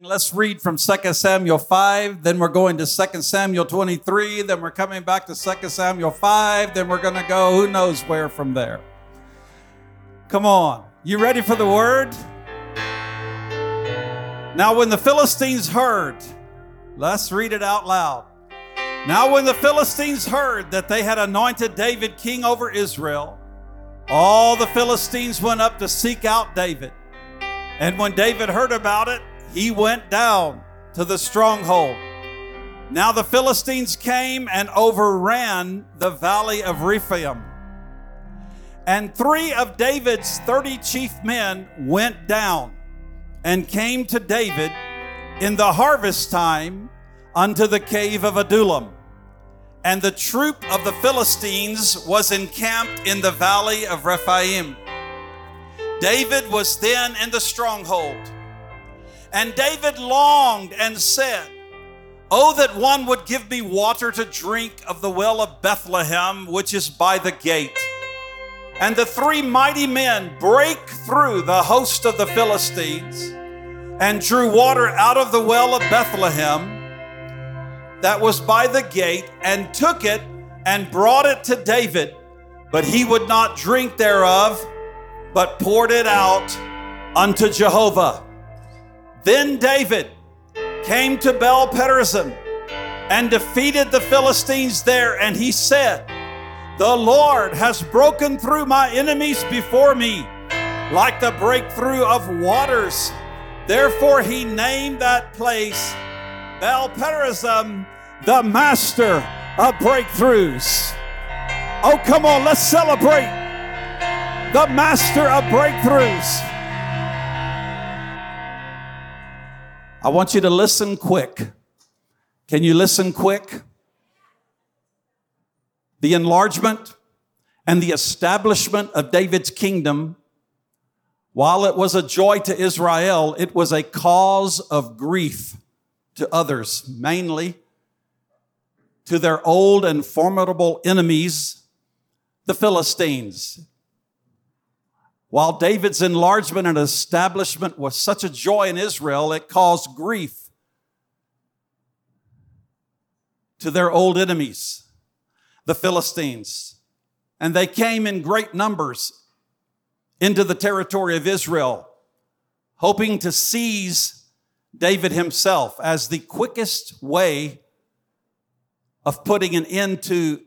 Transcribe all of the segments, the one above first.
Let's read from 2 Samuel 5, then we're going to 2 Samuel 23, then we're coming back to 2 Samuel 5, then we're going to go who knows where from there. Come on. You ready for the word? Now, when the Philistines heard, let's read it out loud. Now, when the Philistines heard that they had anointed David king over Israel, all the Philistines went up to seek out David. And when David heard about it, he went down to the stronghold. Now the Philistines came and overran the valley of Rephaim. And three of David's 30 chief men went down and came to David in the harvest time unto the cave of Adullam. And the troop of the Philistines was encamped in the valley of Rephaim. David was then in the stronghold. And David longed and said, Oh, that one would give me water to drink of the well of Bethlehem, which is by the gate. And the three mighty men break through the host of the Philistines and drew water out of the well of Bethlehem that was by the gate and took it and brought it to David. But he would not drink thereof, but poured it out unto Jehovah. Then David came to Baal Perazim and defeated the Philistines there, and he said, The Lord has broken through my enemies before me like the breakthrough of waters. Therefore, he named that place Baal Perazim, the master of breakthroughs. Oh, come on, let's celebrate the master of breakthroughs. I want you to listen quick. Can you listen quick? The enlargement and the establishment of David's kingdom, while it was a joy to Israel, it was a cause of grief to others, mainly to their old and formidable enemies, the Philistines. While David's enlargement and establishment was such a joy in Israel, it caused grief to their old enemies, the Philistines. And they came in great numbers into the territory of Israel, hoping to seize David himself as the quickest way of putting an end to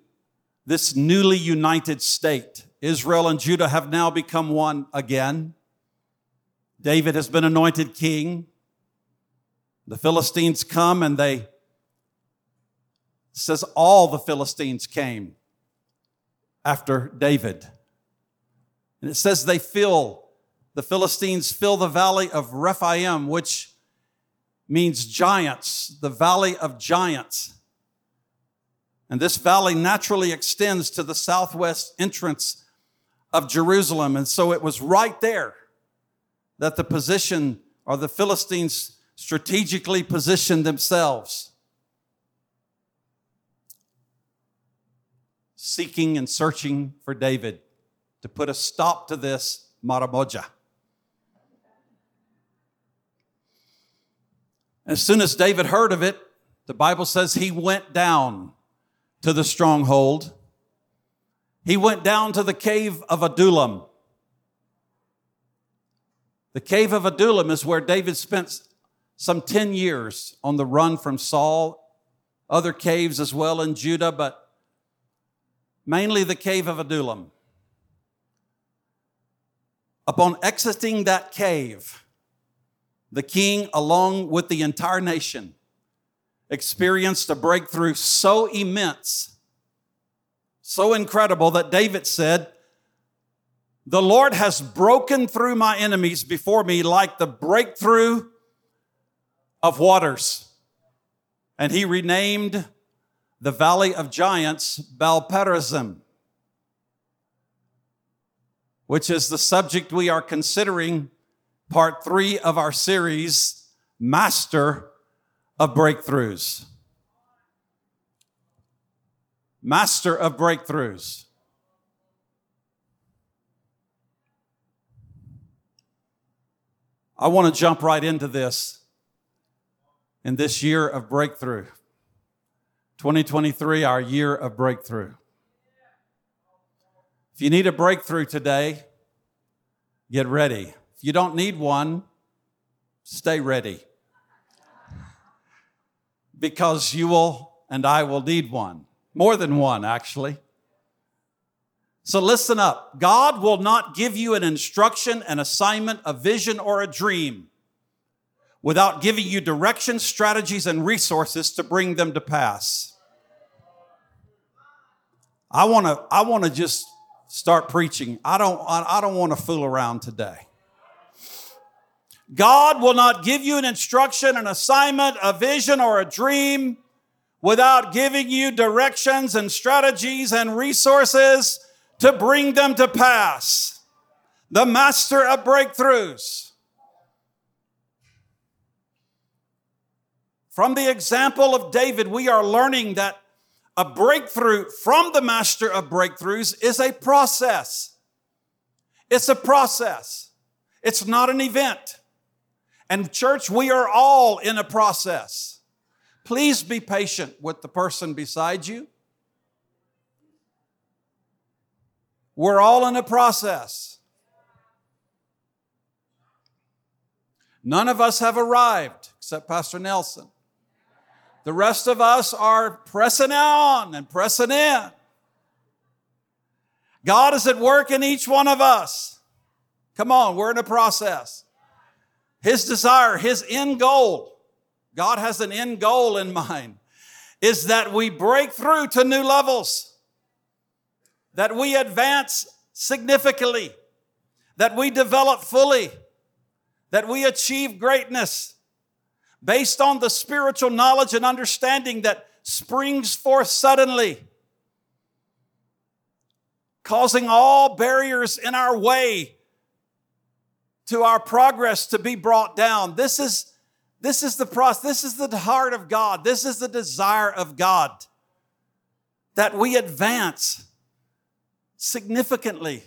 this newly united state. Israel and Judah have now become one again. David has been anointed king. The Philistines come and they says all the Philistines came after David. And it says they fill, the Philistines fill the valley of Rephaim, which means giants, the valley of giants. And this valley naturally extends to the southwest entrance of Jerusalem. And so it was right there that the position or the Philistines strategically positioned themselves, seeking and searching for David to put a stop to this maramoja. As soon as David heard of it, the Bible says he went down to the stronghold he went down to the cave of Adullam. The cave of Adullam is where David spent some 10 years on the run from Saul, other caves as well in Judah, but mainly the cave of Adullam. Upon exiting that cave, the king, along with the entire nation, experienced a breakthrough so immense so incredible that David said, The Lord has broken through my enemies before me like the breakthrough of waters. And he renamed the valley of giants Baal Perazim, which is the subject we are considering, part three of our series, Master of Breakthroughs master of breakthroughs. I want to jump right into this. in this year of breakthrough. 2023, our year of breakthrough. If you need a breakthrough today, get ready. If you don't need one, stay ready. Because you will and I will need one. More than one, actually. So listen up. God will not give you an instruction, an assignment, a vision, or a dream without giving you direction, strategies, and resources to bring them to pass. I want to I want to just start preaching. I don't I don't want to fool around today. God will not give you an instruction, an assignment, a vision, or a dream without giving you directions and strategies and resources to bring them to pass. The master of breakthroughs. From the example of David, we are learning that a breakthrough from the master of breakthroughs is a process. It's a process. It's not an event. And church, we are all in a process. Please be patient with the person beside you. We're all in a process. None of us have arrived except Pastor Nelson. The rest of us are pressing on and pressing in. God is at work in each one of us. Come on, we're in a process. His desire, His end goal, God has an end goal in mind, is that we break through to new levels, that we advance significantly, that we develop fully, that we achieve greatness based on the spiritual knowledge and understanding that springs forth suddenly, causing all barriers in our way to our progress to be brought down. This is, this is the process, this is the heart of God, this is the desire of God that we advance significantly.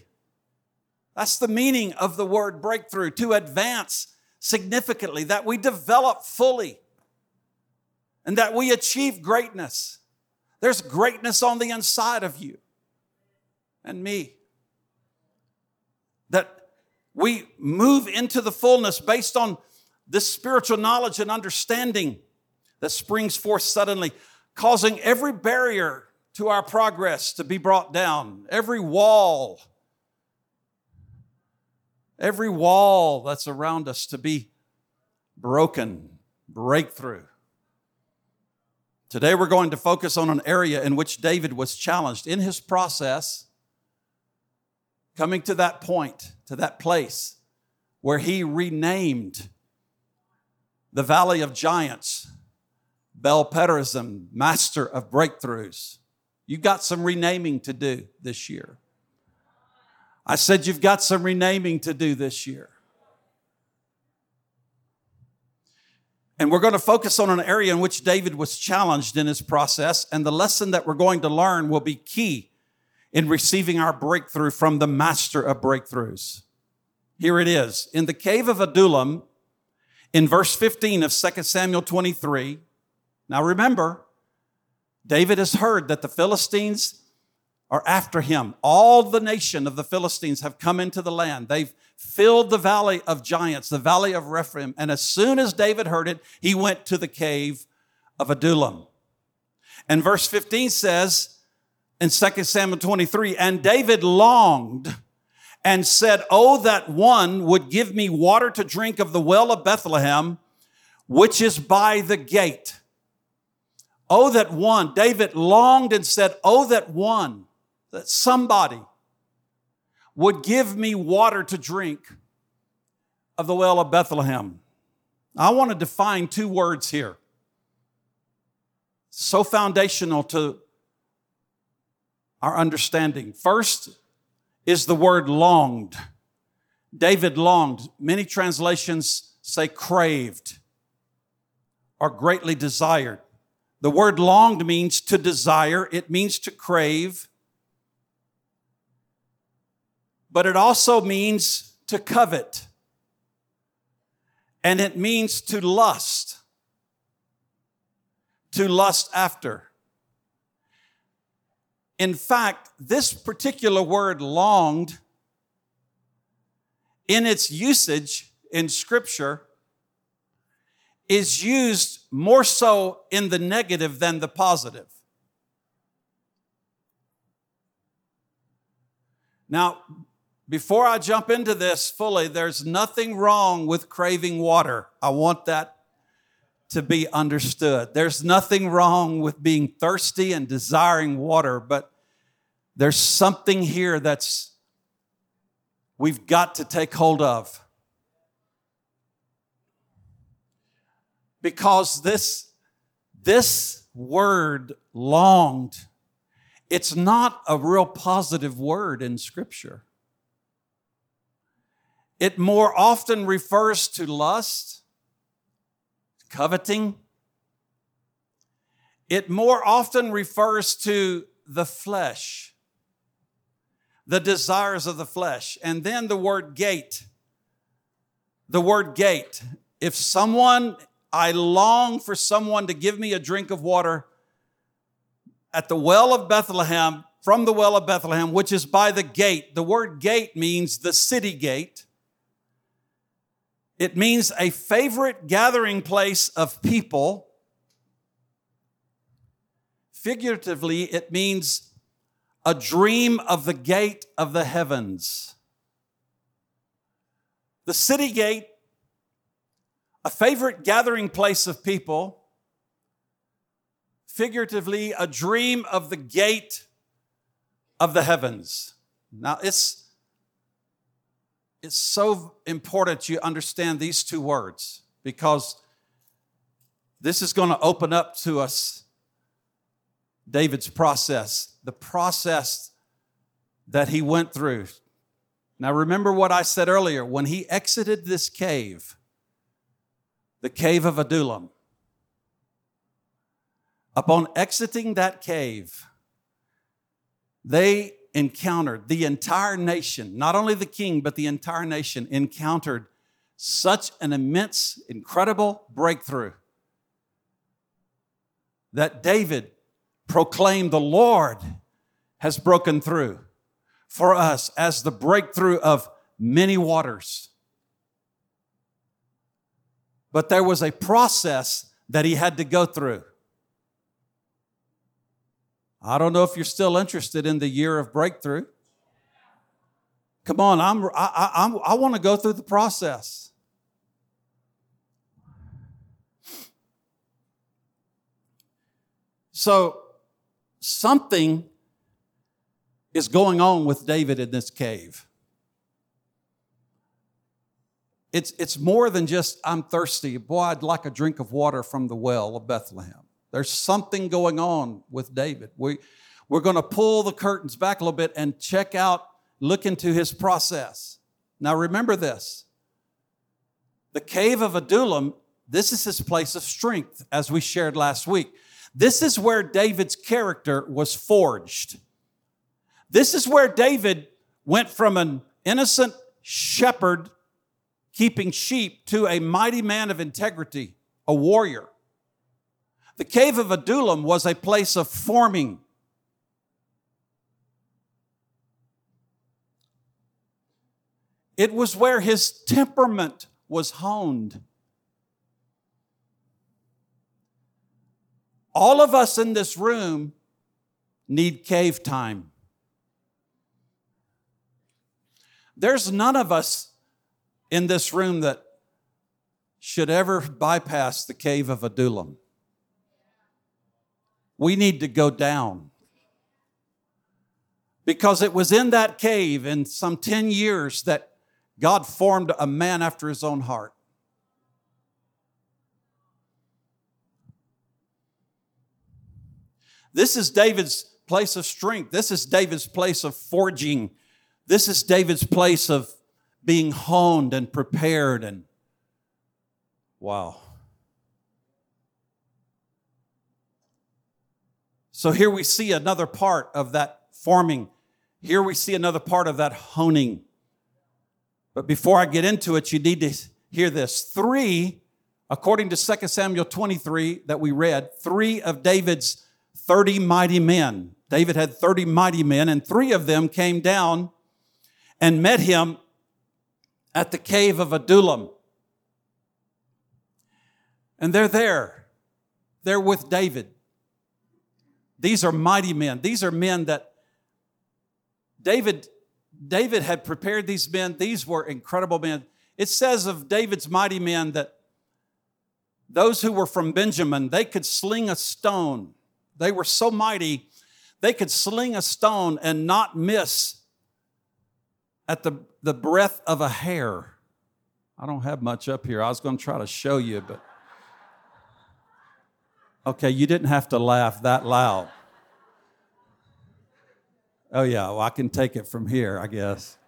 That's the meaning of the word breakthrough to advance significantly, that we develop fully, and that we achieve greatness. There's greatness on the inside of you and me. That we move into the fullness based on this spiritual knowledge and understanding that springs forth suddenly, causing every barrier to our progress to be brought down, every wall every wall that's around us to be broken, breakthrough. Today we're going to focus on an area in which David was challenged in his process, coming to that point, to that place where he renamed the Valley of Giants, Baal Perazim, Master of Breakthroughs. You've got some renaming to do this year. I said, You've got some renaming to do this year. And we're going to focus on an area in which David was challenged in his process. And the lesson that we're going to learn will be key in receiving our breakthrough from the master of breakthroughs. Here it is. In the cave of Adullam, in verse 15 of 2 Samuel 23, now remember, David has heard that the Philistines are after him. All the nation of the Philistines have come into the land. They've filled the valley of giants, the valley of Rephaim. And as soon as David heard it, he went to the cave of Adullam. And verse 15 says in 2 Samuel 23, and David longed and said, Oh, that one would give me water to drink of the well of Bethlehem, which is by the gate. Oh, that one. David longed and said, Oh, that one that somebody would give me water to drink of the well of Bethlehem. I want to define two words here. So foundational to our understanding. First is the word longed. David longed. Many translations say craved or greatly desired. The word longed means to desire, it means to crave, but it also means to covet. And it means to lust. to lust after. In fact, this particular word longed in its usage in Scripture is used more so in the negative than the positive. Now, before I jump into this fully, there's nothing wrong with craving water. I want that to be understood. There's nothing wrong with being thirsty and desiring water, but there's something here that's we've got to take hold of. Because this, this word longed, it's not a real positive word in Scripture. It more often refers to lust, coveting. It more often refers to the flesh, the desires of the flesh. And then the word gate. The word gate. If someone, I long for someone to give me a drink of water at the well of Bethlehem, from the well of Bethlehem, which is by the gate. The word gate means the city gate. It means a favorite gathering place of people. Figuratively, it means a dream of the gate of the heavens. The city gate, a favorite gathering place of people figuratively a dream of the gate of the heavens. Now, it's, it's so important you understand these two words because this is going to open up to us David's process, the process that he went through. Now, remember what I said earlier when he exited this cave, the cave of Adullam, Upon exiting that cave, they encountered the entire nation, not only the king, but the entire nation encountered such an immense, incredible breakthrough that David proclaimed the Lord has broken through for us as the breakthrough of many waters. But there was a process that he had to go through. I don't know if you're still interested in the year of breakthrough. Come on, I'm, I, I, I want to go through the process. So, something is going on with David in this cave. It's, it's more than just, I'm thirsty. Boy, I'd like a drink of water from the well of Bethlehem. There's something going on with David. We, we're going to pull the curtains back a little bit and check out, look into his process. Now, remember this the cave of Adullam, this is his place of strength, as we shared last week. This is where David's character was forged. This is where David went from an innocent shepherd keeping sheep to a mighty man of integrity, a warrior. The cave of Adullam was a place of forming. It was where his temperament was honed. All of us in this room need cave time. There's none of us in this room that should ever bypass the cave of Adullam. We need to go down. Because it was in that cave in some 10 years that God formed a man after his own heart. This is David's place of strength. This is David's place of forging. This is David's place of being honed and prepared and wow. So here we see another part of that forming. Here we see another part of that honing. But before I get into it, you need to hear this. Three, according to 2 Samuel 23 that we read, three of David's 30 mighty men. David had 30 mighty men, and three of them came down and met him at the cave of Adullam. And they're there. They're with David. These are mighty men. These are men that David David had prepared these men. These were incredible men. It says of David's mighty men that those who were from Benjamin, they could sling a stone. They were so mighty, they could sling a stone and not miss at the, the breadth of a hair. I don't have much up here. I was going to try to show you, but. Okay, you didn't have to laugh that loud. Oh, yeah, well, I can take it from here, I guess.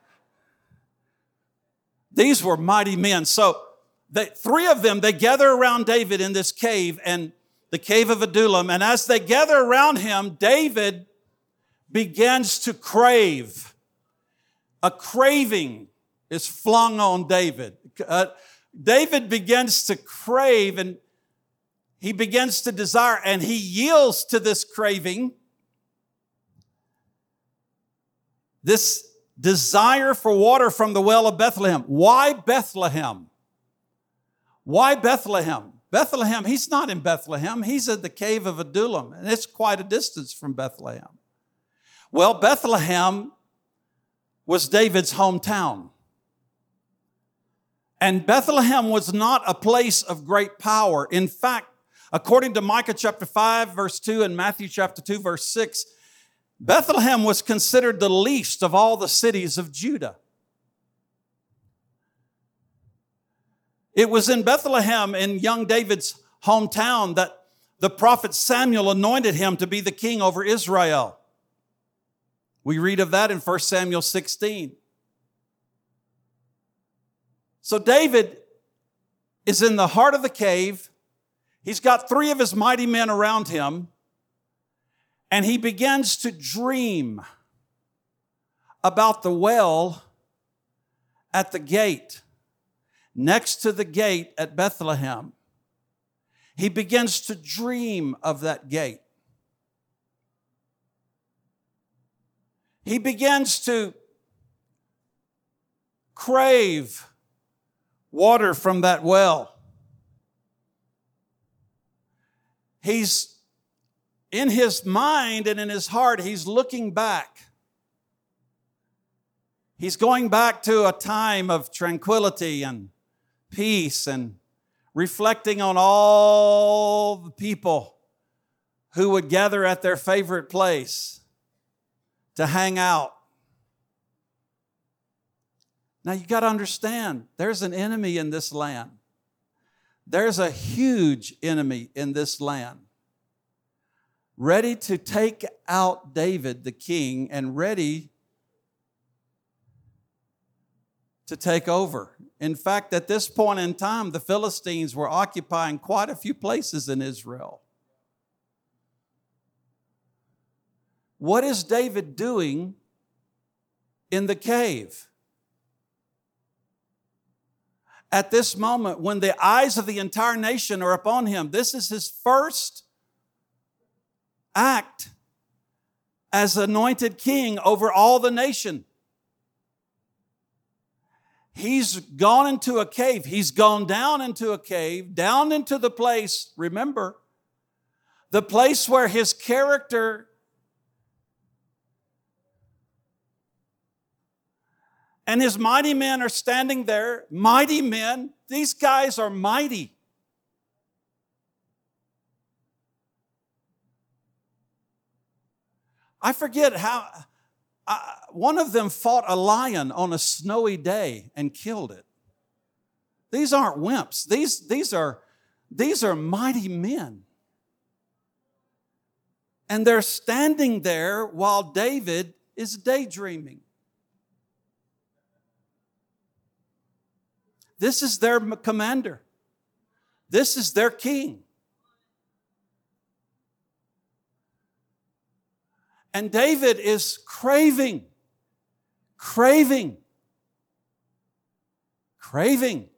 These were mighty men. So, they, three of them, they gather around David in this cave and the cave of Adullam. And as they gather around him, David begins to crave. A craving is flung on David. Uh, David begins to crave and he begins to desire and he yields to this craving this desire for water from the well of Bethlehem. Why Bethlehem? Why Bethlehem? Bethlehem, he's not in Bethlehem. He's at the cave of Adullam, and it's quite a distance from Bethlehem. Well, Bethlehem was David's hometown. And Bethlehem was not a place of great power. In fact, according to Micah chapter 5, verse 2, and Matthew chapter 2, verse 6, Bethlehem was considered the least of all the cities of Judah. It was in Bethlehem, in young David's hometown, that the prophet Samuel anointed him to be the king over Israel. We read of that in 1 Samuel 16. So David is in the heart of the cave. He's got three of his mighty men around him and he begins to dream about the well at the gate, next to the gate at Bethlehem. He begins to dream of that gate. He begins to crave water from that well. He's in his mind and in his heart, he's looking back. He's going back to a time of tranquility and peace and reflecting on all the people who would gather at their favorite place to hang out. Now you got to understand, there's an enemy in this land. There's a huge enemy in this land ready to take out David, the king, and ready to take over. In fact, at this point in time, the Philistines were occupying quite a few places in Israel. What is David doing in the cave? At this moment, when the eyes of the entire nation are upon him, this is his first act as anointed king over all the nation. He's gone into a cave. He's gone down into a cave, down into the place, remember, the place where his character and his mighty men are standing there. Mighty men, these guys are mighty. I forget how, one of them fought a lion on a snowy day and killed it. These aren't wimps. These, these, are, these are mighty men. And they're standing there while David is daydreaming. This is their commander. This is their king. And David is craving, craving, craving.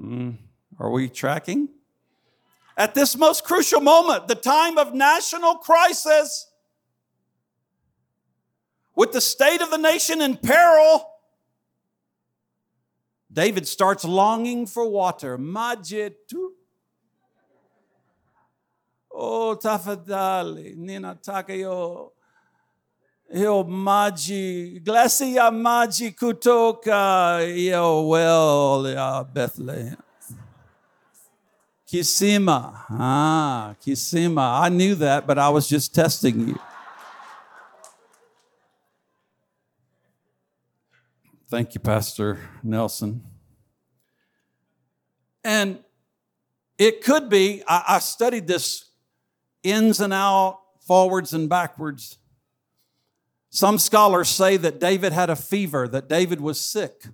Mm, are we tracking? At this most crucial moment, the time of national crisis, with the state of the nation in peril, David starts longing for water. Majetu. Oh, tafadali, nina takayo. Yo maji, glacia maji kutoka, yo well, ya Bethlehem. Kisima. Ah, Kisima. I knew that, but I was just testing you. Thank you, Pastor Nelson. And it could be, I, I studied this ins and out, forwards and backwards. Some scholars say that David had a fever, that David was sick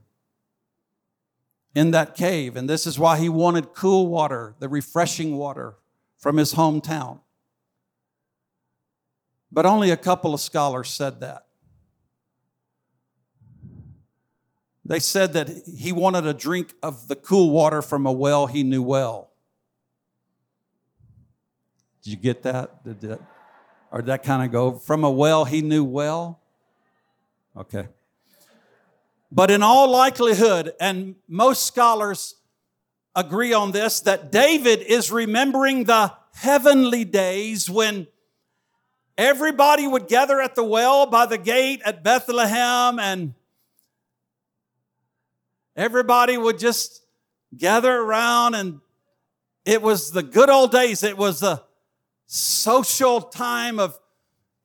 in that cave. And this is why he wanted cool water, the refreshing water from his hometown. But only a couple of scholars said that. They said that he wanted a drink of the cool water from a well he knew well. Did you get that? Did that or did that kind of go from a well he knew well? Okay. But in all likelihood, and most scholars agree on this, that David is remembering the heavenly days when everybody would gather at the well by the gate at Bethlehem and everybody would just gather around and it was the good old days. It was the social time of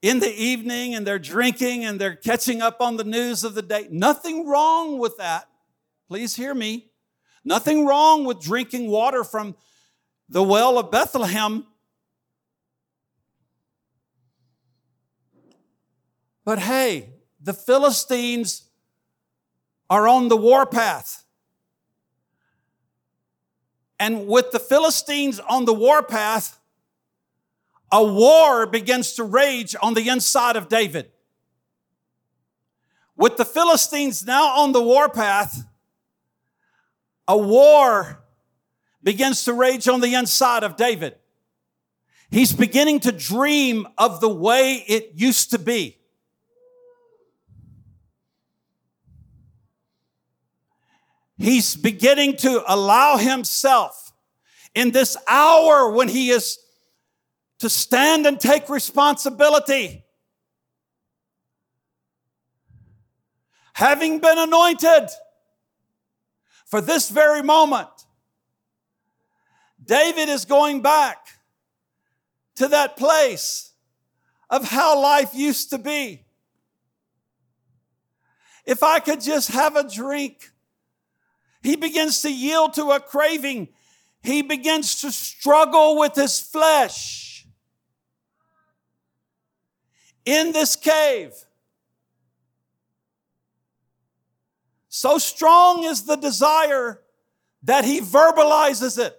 in the evening and they're drinking and they're catching up on the news of the day. Nothing wrong with that. Please hear me. Nothing wrong with drinking water from the well of Bethlehem. But hey, the Philistines are on the warpath. And with the Philistines on the warpath, a war begins to rage on the inside of David. With the Philistines now on the warpath, a war begins to rage on the inside of David. He's beginning to dream of the way it used to be. He's beginning to allow himself in this hour when he is to stand and take responsibility. Having been anointed for this very moment, David is going back to that place of how life used to be. If I could just have a drink, he begins to yield to a craving. He begins to struggle with his flesh in this cave. So strong is the desire that he verbalizes it.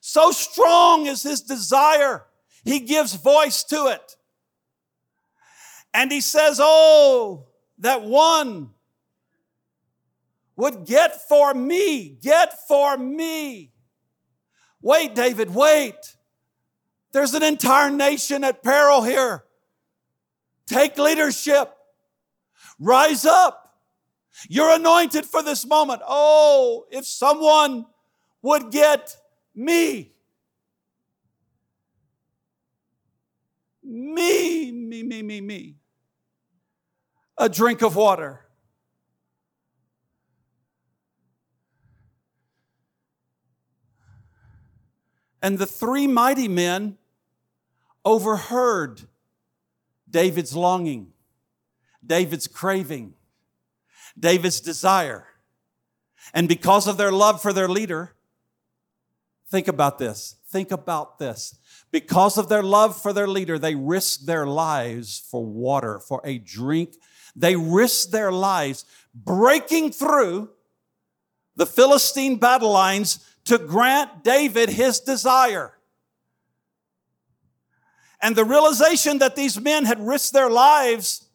So strong is his desire, he gives voice to it. And he says, Oh, that one would get for me, get for me. Wait, David, wait. There's an entire nation at peril here. Take leadership. Rise up. You're anointed for this moment. Oh, if someone would get me. Me, me, me, me, me. A drink of water. And the three mighty men overheard David's longing, David's craving, David's desire. And because of their love for their leader, think about this. Think about this. Because of their love for their leader, they risked their lives for water, for a drink. They risked their lives breaking through the Philistine battle lines to grant David his desire. And the realization that these men had risked their lives,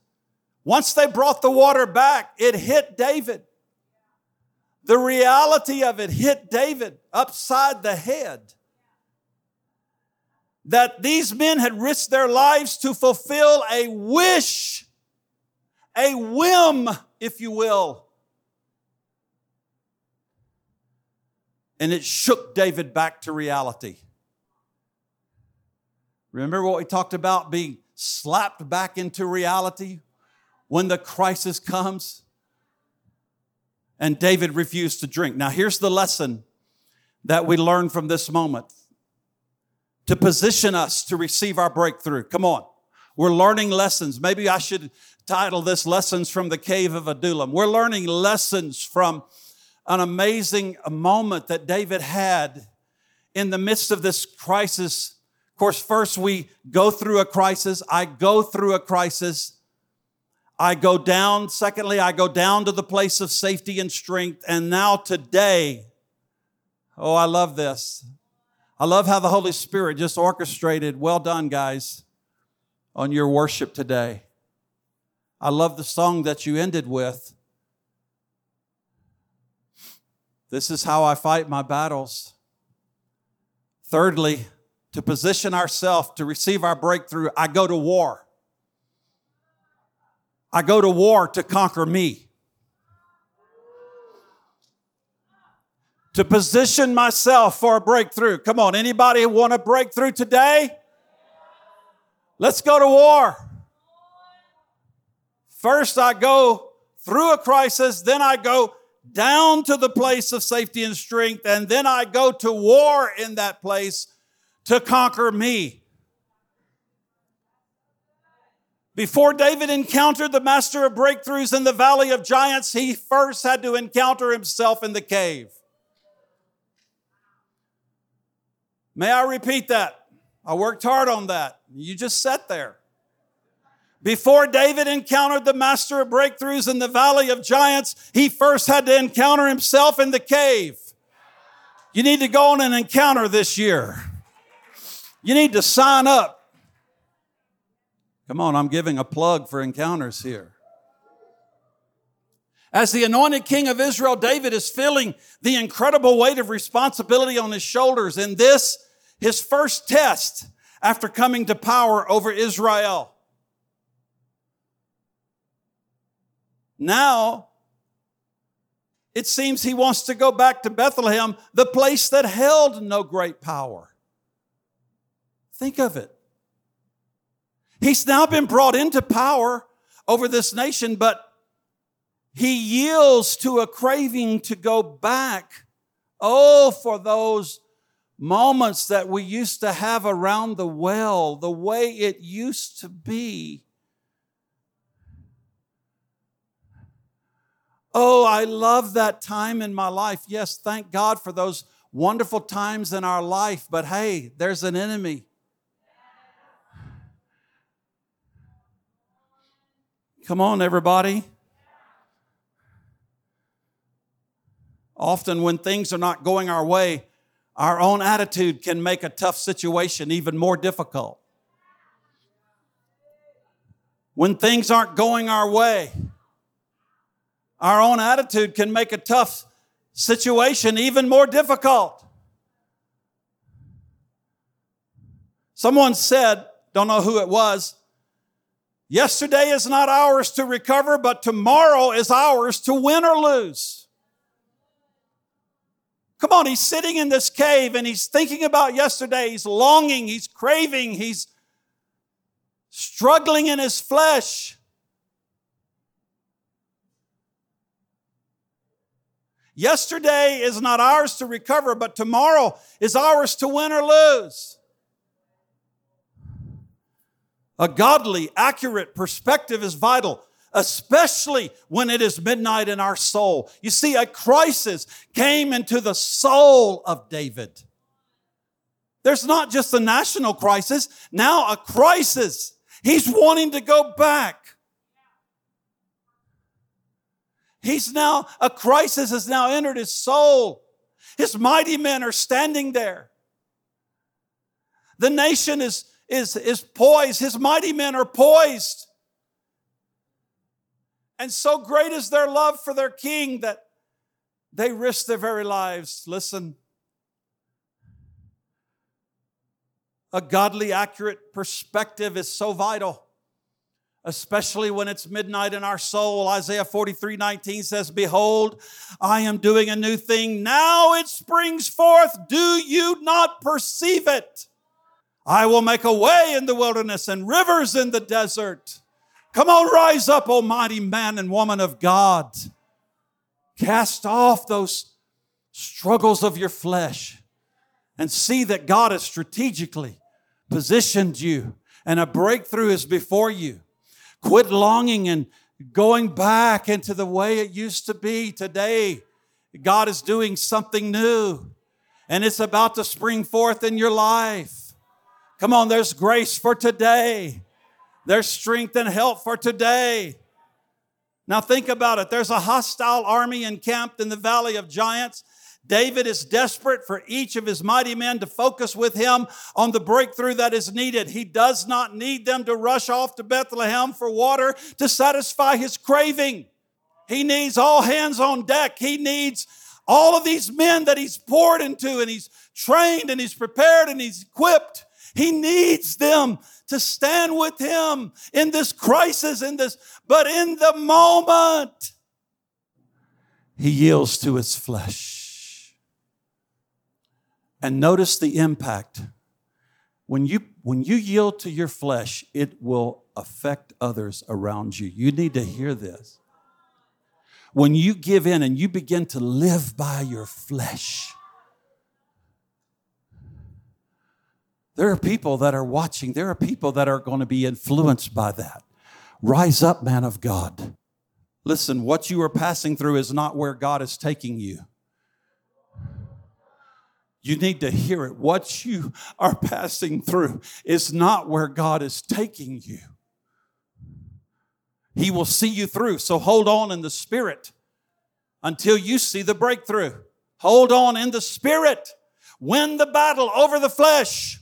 once they brought the water back, it hit David. The reality of it hit David upside the head. That these men had risked their lives to fulfill a wish, a whim, if you will. And it shook David back to reality. Remember what we talked about being slapped back into reality when the crisis comes? And David refused to drink. Now, here's the lesson that we learn from this moment to position us to receive our breakthrough. Come on. We're learning lessons. Maybe I should title this Lessons from the Cave of Adullam. We're learning lessons from an amazing moment that David had in the midst of this crisis of course, first we go through a crisis. I go through a crisis. I go down. Secondly, I go down to the place of safety and strength. And now today, oh, I love this. I love how the Holy Spirit just orchestrated. Well done, guys, on your worship today. I love the song that you ended with. This is how I fight my battles. Thirdly, to position ourselves to receive our breakthrough, I go to war. I go to war to conquer me. To position myself for a breakthrough. Come on, anybody want a breakthrough today? Let's go to war. First, I go through a crisis, then I go down to the place of safety and strength, and then I go to war in that place to conquer me. Before David encountered the master of breakthroughs in the valley of giants, he first had to encounter himself in the cave. May I repeat that? I worked hard on that. You just sat there. Before David encountered the master of breakthroughs in the valley of giants, he first had to encounter himself in the cave. You need to go on an encounter this year. You need to sign up. Come on, I'm giving a plug for encounters here. As the anointed king of Israel, David is feeling the incredible weight of responsibility on his shoulders in this, his first test after coming to power over Israel. Now, it seems he wants to go back to Bethlehem, the place that held no great power. Think of it. He's now been brought into power over this nation, but he yields to a craving to go back. Oh, for those moments that we used to have around the well, the way it used to be. Oh, I love that time in my life. Yes, thank God for those wonderful times in our life, but hey, there's an enemy. Come on, everybody. Often, when things are not going our way, our own attitude can make a tough situation even more difficult. When things aren't going our way, our own attitude can make a tough situation even more difficult. Someone said, don't know who it was, Yesterday is not ours to recover, but tomorrow is ours to win or lose. Come on, he's sitting in this cave and he's thinking about yesterday. He's longing, he's craving, he's struggling in his flesh. Yesterday is not ours to recover, but tomorrow is ours to win or lose. A godly, accurate perspective is vital, especially when it is midnight in our soul. You see, a crisis came into the soul of David. There's not just a national crisis, now a crisis. He's wanting to go back. He's now, a crisis has now entered his soul. His mighty men are standing there. The nation is is, is poised. His mighty men are poised. And so great is their love for their king that They risk their very lives. Listen, a godly, accurate perspective is so vital, especially when it's midnight in our soul. Isaiah 43 19 says, Behold, I am doing a new thing. Now it springs forth. Do you not perceive it? I will make a way in the wilderness and rivers in the desert. Come on, rise up, almighty man and woman of God. Cast off those struggles of your flesh and see that God has strategically positioned you and a breakthrough is before you. Quit longing and going back into the way it used to be today. God is doing something new and it's about to spring forth in your life. Come on, there's grace for today. There's strength and help for today. Now think about it. There's a hostile army encamped in the valley of giants. David is desperate for each of his mighty men to focus with him on the breakthrough that is needed. He does not need them to rush off to Bethlehem for water to satisfy his craving. He needs all hands on deck. He needs all of these men that he's poured into and he's trained and he's prepared and he's equipped. He needs them to stand with him in this crisis, in this, but in the moment, he yields to his flesh. And notice the impact. When you, when you yield to your flesh, it will affect others around you. You need to hear this. When you give in and you begin to live by your flesh, There are people that are watching. There are people that are going to be influenced by that. Rise up, man of God. Listen, what you are passing through is not where God is taking you. You need to hear it. What you are passing through is not where God is taking you. He will see you through. So hold on in the spirit until you see the breakthrough. Hold on in the spirit. Win the battle over the flesh.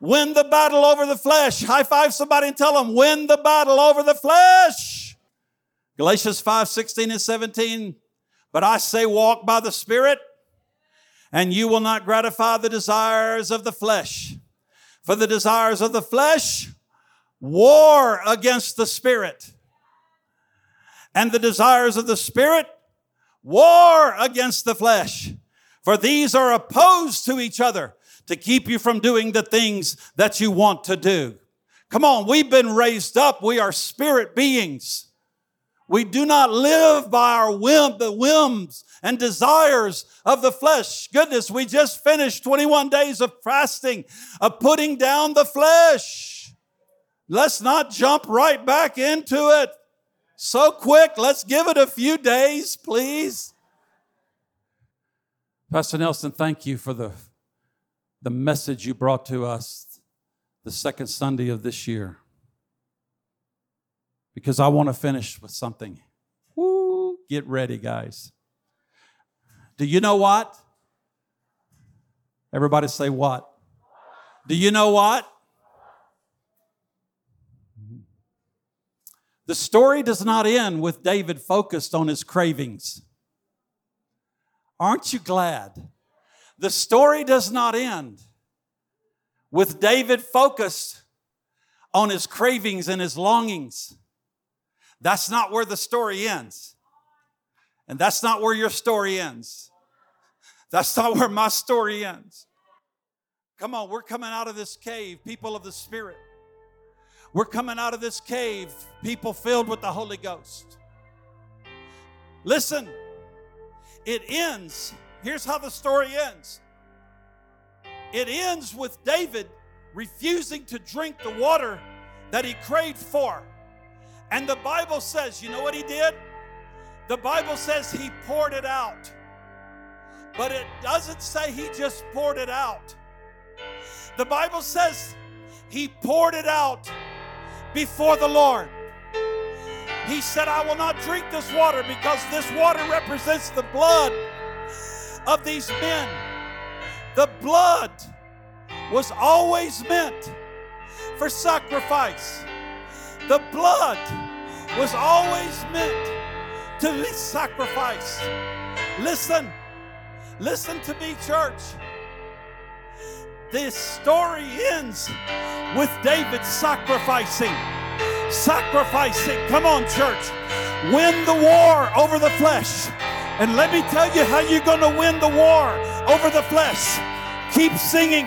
Win the battle over the flesh. High five somebody and tell them, win the battle over the flesh. Galatians 5 16 and 17. But I say, walk by the Spirit, and you will not gratify the desires of the flesh. For the desires of the flesh war against the Spirit, and the desires of the Spirit war against the flesh. For these are opposed to each other to keep you from doing the things that you want to do. Come on, we've been raised up. We are spirit beings. We do not live by our whim, the whims and desires of the flesh. Goodness, we just finished 21 days of fasting, of putting down the flesh. Let's not jump right back into it so quick. Let's give it a few days, please. Pastor Nelson, thank you for the the message you brought to us the second Sunday of this year. Because I want to finish with something. Woo, get ready, guys. Do you know what? Everybody say what? Do you know what? The story does not end with David focused on his cravings. Aren't you glad the story does not end with David focused on his cravings and his longings. That's not where the story ends. And that's not where your story ends. That's not where my story ends. Come on, we're coming out of this cave, people of the Spirit. We're coming out of this cave, people filled with the Holy Ghost. Listen, it ends Here's how the story ends it ends with David refusing to drink the water that he craved for. And the Bible says, you know what he did? The Bible says he poured it out. But it doesn't say he just poured it out. The Bible says he poured it out before the Lord. He said, I will not drink this water because this water represents the blood of these men. The blood was always meant for sacrifice. The blood was always meant to be sacrificed. Listen, listen to me, church. This story ends with David sacrificing. Sacrificing. Come on, church. Win the war over the flesh. And let me tell you how you're going to win the war over the flesh. Keep singing.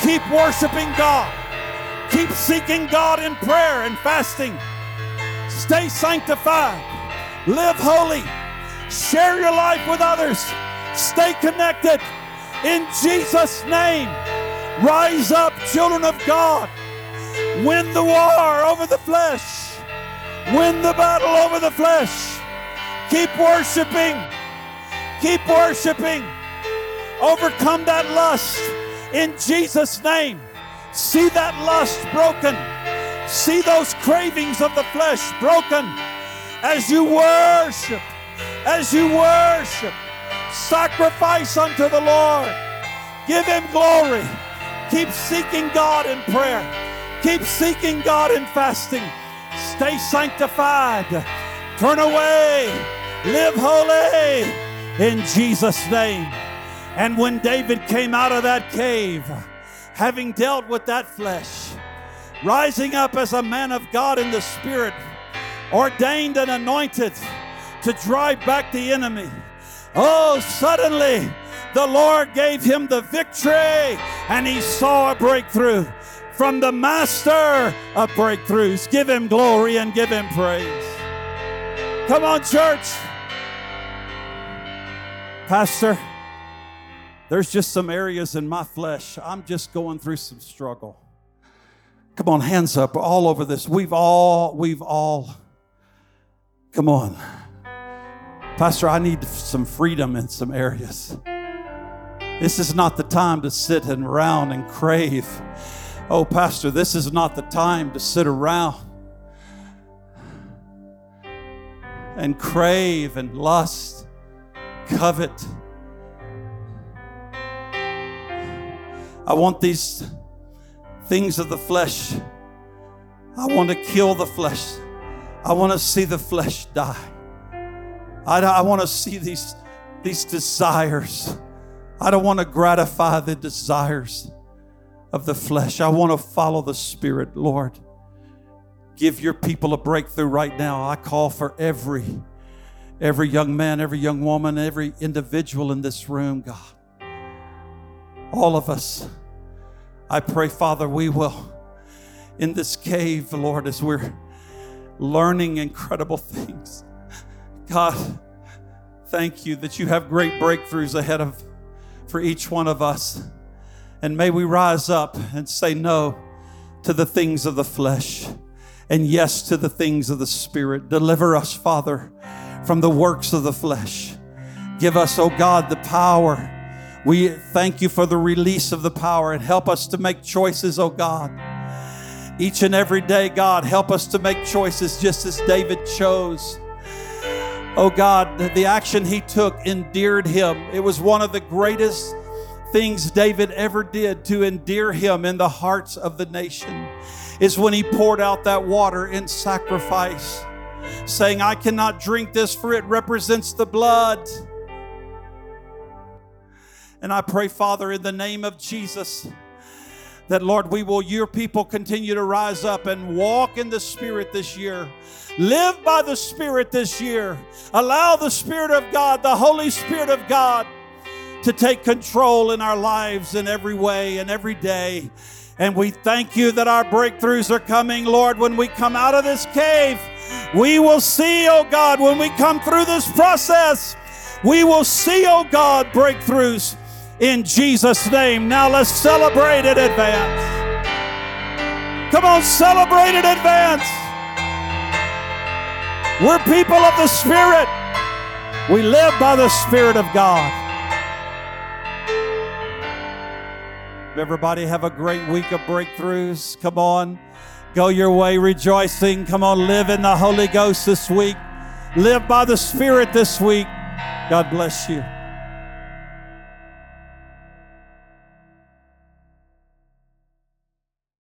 Keep worshiping God. Keep seeking God in prayer and fasting. Stay sanctified. Live holy. Share your life with others. Stay connected. In Jesus' name, rise up, children of God. Win the war over the flesh. Win the battle over the flesh. Keep worshiping. Keep worshiping. Overcome that lust in Jesus' name. See that lust broken. See those cravings of the flesh broken as you worship as you worship. Sacrifice unto the Lord. Give Him glory. Keep seeking God in prayer. Keep seeking God in fasting. Stay sanctified. Turn away. Live holy in Jesus' name. And when David came out of that cave, having dealt with that flesh, rising up as a man of God in the Spirit, ordained and anointed to drive back the enemy. Oh, suddenly the Lord gave him the victory and he saw a breakthrough from the master of breakthroughs. Give him glory and give him praise. Come on, church. Pastor, there's just some areas in my flesh. I'm just going through some struggle. Come on, hands up all over this. We've all, we've all, come on. Pastor, I need some freedom in some areas. This is not the time to sit and around and crave. Oh, Pastor, this is not the time to sit around and crave and lust, covet. I want these things of the flesh. I want to kill the flesh. I want to see the flesh die. I, I want to see these, these desires. I don't want to gratify the desires of the flesh. I want to follow the Spirit, Lord. Give your people a breakthrough right now. I call for every every young man, every young woman, every individual in this room, God. All of us. I pray, Father, we will in this cave, Lord, as we're learning incredible things. God, thank you that you have great breakthroughs ahead of for each one of us. And may we rise up and say no to the things of the flesh and yes to the things of the spirit. Deliver us, Father, from the works of the flesh. Give us, oh God, the power. We thank you for the release of the power and help us to make choices, oh God. Each and every day, God, help us to make choices just as David chose oh God, the action he took endeared him. It was one of the greatest things David ever did to endear him in the hearts of the nation is when he poured out that water in sacrifice, saying, I cannot drink this, for it represents the blood. And I pray, Father, in the name of Jesus, that Lord, we will, your people continue to rise up and walk in the Spirit this year. Live by the Spirit this year. Allow the Spirit of God, the Holy Spirit of God, to take control in our lives in every way and every day. And we thank you that our breakthroughs are coming, Lord, when we come out of this cave. We will see, oh God, when we come through this process, we will see, oh God, breakthroughs in Jesus' name. Now let's celebrate in advance. Come on, celebrate in advance. We're people of the Spirit. We live by the Spirit of God. Everybody have a great week of breakthroughs. Come on. Go your way rejoicing. Come on, live in the Holy Ghost this week. Live by the Spirit this week. God bless you.